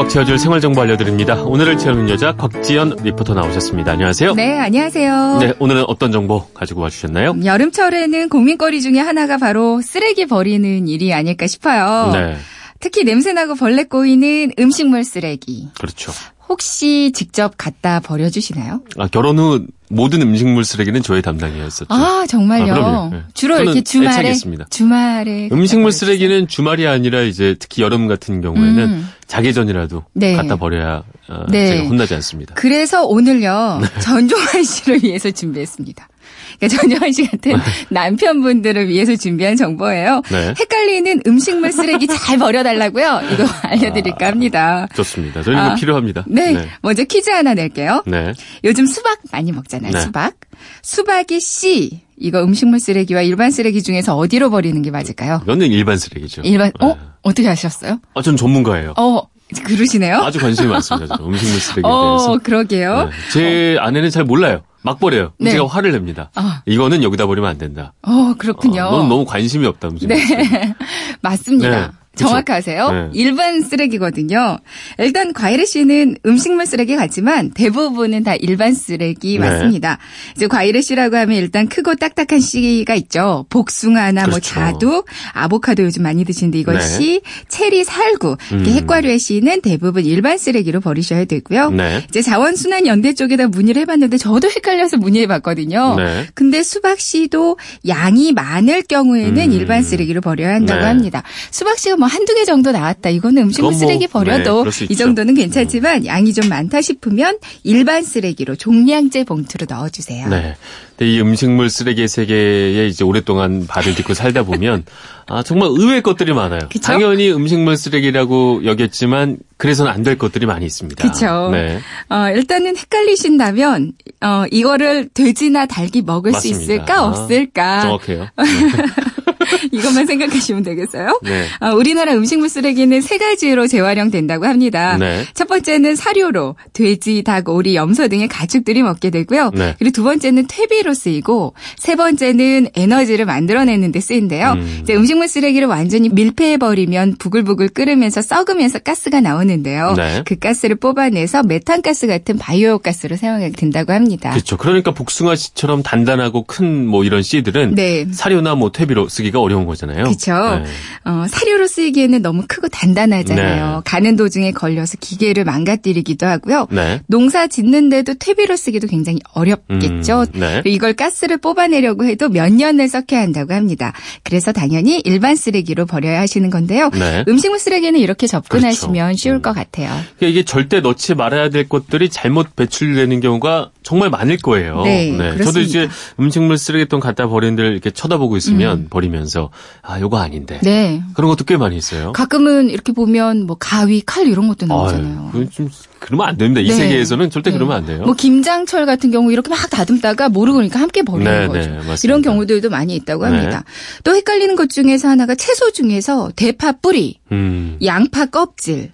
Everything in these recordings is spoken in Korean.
꽉 채워줄 생활정보 알려드립니다. 오늘을 채우는 여자 곽지연 리포터 나오셨습니다. 안녕하세요. 네, 안녕하세요. 네, 오늘은 어떤 정보 가지고 와주셨나요? 여름철에는 고민거리 중에 하나가 바로 쓰레기 버리는 일이 아닐까 싶어요. 네, 특히 냄새나고 벌레 꼬이는 음식물 쓰레기. 그렇죠. 혹시 직접 갖다 버려주시나요? 아, 결혼 후 모든 음식물 쓰레기는 저의 담당이었었죠. 아, 정말요? 아. 네. 주로 이렇게 주말에. 애착했습니다. 주말에. 음식물. 쓰레기는 주말이 아니라 이제 특히 여름 같은 경우에는 음. 자기 전이라도 네. 갖다 버려야 어, 네. 제가 혼나지 않습니다. 그래서 오늘요, 네. 전종환 씨를 위해서 준비했습니다. 그러니까 전종환 씨 같은 남편분들을 위해서 준비한 정보예요. 네. 헷갈리는 음식물 쓰레기 잘 버려달라고요. 이거 알려드릴까 합니다. 좋습니다. 저는 이거 아, 필요합니다. 네, 네. 먼저 퀴즈 하나 낼게요. 네. 요즘 수박 많이 먹잖아요. 네. 수박. 수박이 C. 이거 음식물 쓰레기와 일반 쓰레기 중에서 어디로 버리는 게 맞을까요? 이거는 일반 쓰레기죠. 일반, 어? 네. 어떻게 하셨어요? 아, 전 전문가예요. 어, 그러시네요? 아주 관심이 많습니다. 음식물 쓰레기에 어, 대해서. 그러게요. 네. 제 아내는 잘 몰라요. 막 버려요. 네. 제가 화를 냅니다. 아. 이거는 여기다 버리면 안 된다. 어, 그렇군요. 어, 넌 너무 관심이 없다. 음식물 쓰레기. 맞습니다. 네. 정확하세요. 네. 일반 쓰레기거든요. 일단 과일의 씨는 음식물 쓰레기 같지만 대부분은 다 일반 쓰레기 네. 맞습니다. 이제 과일의 씨라고 하면 일단 크고 딱딱한 씨가 있죠. 복숭아나 뭐 그렇죠. 자두, 아보카도 요즘 많이 드시는데 이건 네. 씨, 체리, 살구, 이렇게 음. 핵과류의 씨는 대부분 일반 쓰레기로 버리셔야 되고요. 네. 이제 자원순환 연대 쪽에다 문의를 해봤는데 저도 헷갈려서 문의해봤거든요. 네. 근데 수박 씨도 양이 많을 경우에는 음. 일반 쓰레기로 버려야 한다고 네. 합니다. 수박 씨가 뭐 한두 개 정도 나왔다. 이거는 음식물 뭐, 쓰레기 네, 버려도 수 이. 정도는 괜찮지만 양이 좀 많다 싶으면 일반 쓰레기로 종량제 봉투로 넣어주세요. 네. 근데 이 음식물 쓰레기의 세계에 이제 오랫동안 발을 딛고 살다 보면 아 정말 의외의 것들이 많아요. 그쵸? 당연히 음식물 쓰레기라고 여겼지만 그래서는 안 될 것들이 많이 있습니다. 그쵸. 네. 어, 일단은 헷갈리신다면, 어, 이거를 돼지나 닭이 먹을 맞습니다. 수 있을까, 아, 없을까. 정확해요. 이것만 생각하시면 되겠어요? 네. 어, 우리나라 음식물 쓰레기는 세 가지로 재활용된다고 합니다. 네. 첫 번째는 사료로 돼지, 닭, 오리, 염소 등의 가축들이 먹게 되고요. 네. 그리고 두 번째는 퇴비로 쓰이고 세 번째는 에너지를 만들어내는 데 쓰인데요. 음. 이제 음식물 쓰레기를 완전히 밀폐해 버리면 부글부글 끓으면서 썩으면서 가스가 나오는데요. 네. 그 가스를 뽑아내서 메탄가스 같은 바이오 가스로 사용하게 된다고 합니다. 그렇죠. 그러니까 복숭아 씨처럼 단단하고 큰 뭐 이런 씨들은 네. 사료나 뭐 퇴비로 쓰기가 어려운 거잖아요. 그렇죠. 네. 어, 사료로 쓰이기에는 너무 크고 단단하잖아요. 네. 가는 도중에 걸려서 기계를 망가뜨리기도 하고요. 네. 농사 짓는데도 퇴비로 쓰기도 굉장히 어렵겠죠. 음, 네. 이걸 가스를 뽑아내려고 해도 몇 년을 썩혀야 한다고 합니다. 그래서 당연히 일반 쓰레기로 버려야 하시는 건데요. 네. 음식물 쓰레기는 이렇게 접근하시면 그렇죠. 쉬울 음. 것 같아요. 그러니까 이게 절대 넣지 말아야 될 것들이 잘못 배출되는 경우가 정말 많을 거예요. 네, 저도 그렇습니다. 이제 음식물 쓰레기통 갖다 데를 이렇게 쳐다보고 있으면 버리면서 아, 요거 아닌데. 음. 네. 그런 것도 꽤 많이 있어요. 가끔은 이렇게 보면 뭐 가위, 칼 이런 것도 나오잖아요. 아유, 좀 그러면 안 됩니다. 이 네. 세계에서는 절대 네. 그러면 안 돼요. 뭐 김장철 같은 경우 이렇게 막 다듬다가 모르고 그러니까 함께 버리는 네, 거죠. 네, 맞습니다. 이런 경우들도 많이 있다고 네. 합니다. 또 헷갈리는 것 중에서 하나가 채소 중에서 대파 뿌리, 음. 양파 껍질,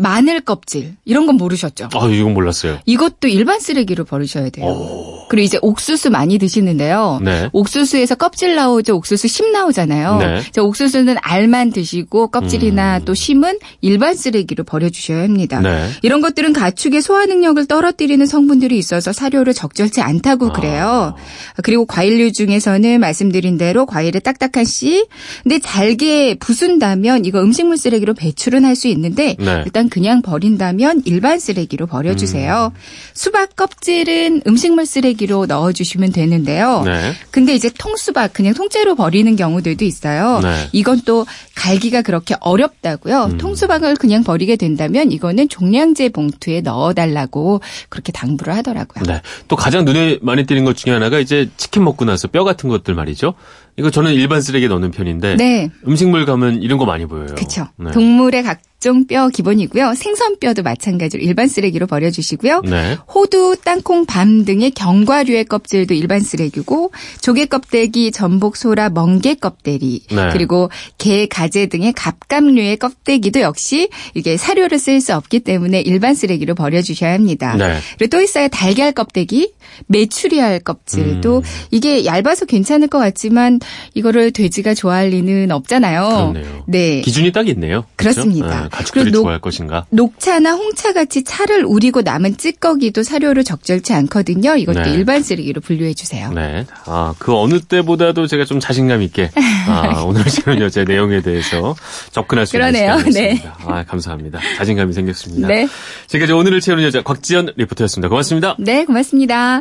마늘 껍질 이런 건 모르셨죠? 아, 이건 몰랐어요. 이것도 일반 쓰레기로 버리셔야 돼요. 그리고 이제 옥수수 많이 드시는데요. 네. 옥수수에서 껍질 나오죠. 옥수수 심 나오잖아요. 네. 저 옥수수는 알만 드시고 껍질이나 음. 또 심은 일반 쓰레기로 버려주셔야 합니다. 네. 이런 것들은 가축의 소화 능력을 떨어뜨리는 성분들이 있어서 사료를 적절치 않다고 아. 그래요. 그리고 과일류 중에서는 말씀드린 대로 과일의 딱딱한 씨, 근데 잘게 부순다면 이거 음식물 쓰레기로 배출은 할 수 있는데 네. 일단 그냥 버린다면 일반 쓰레기로 버려주세요. 음. 수박 껍질은 음식물 쓰레기로 넣어주시면 되는데요. 네. 근데 이제 통수박 그냥 통째로 버리는 경우들도 있어요. 네. 이건 또 갈기가 그렇게 어렵다고요. 음. 통수박을 그냥 버리게 된다면 이거는 종량제 봉투에 넣어달라고 그렇게 당부를 하더라고요. 네. 또 가장 눈에 많이 띄는 것 중에 하나가 이제 치킨 먹고 나서 뼈 같은 것들 말이죠. 이거 저는 일반 쓰레기에 넣는 편인데 네. 음식물 가면 이런 거 많이 보여요. 그렇죠. 네. 동물의 각 종 뼈 기본이고요. 생선뼈도 마찬가지로 일반 쓰레기로 버려주시고요. 네. 호두, 땅콩, 밤 등의 견과류의 껍질도 일반 쓰레기고 조개 껍데기, 전복, 소라, 멍게 껍데기 네. 그리고 게, 가재 등의 갑각류의 껍데기도 역시 이게 사료를 쓸 수 없기 때문에 일반 쓰레기로 버려주셔야 합니다. 네. 그리고 또 있어요. 달걀 껍데기, 메추리알 껍질도 음. 이게 얇아서 괜찮을 것 같지만 이거를 돼지가 좋아할 리는 없잖아요. 그렇네요. 네. 기준이 딱 있네요. 그렇죠? 그렇습니다. 아, 가축들이 녹- 좋아할 것인가? 녹차나 홍차 같이 차를 우리고 남은 찌꺼기도 사료로 적절치 않거든요. 이것도 네. 일반 쓰레기로 분류해 주세요. 네. 아, 그 어느 때보다도 제가 좀 자신감 있게 아, 오늘 시간 여제 내용에 대해서 접근할 수 있는 그러네요. 시간이었습니다. 아, 감사합니다. 자신감이 생겼습니다. 네. 지금까지 오늘을 채우는 여자 곽지연 리포터였습니다. 고맙습니다. 네, 고맙습니다.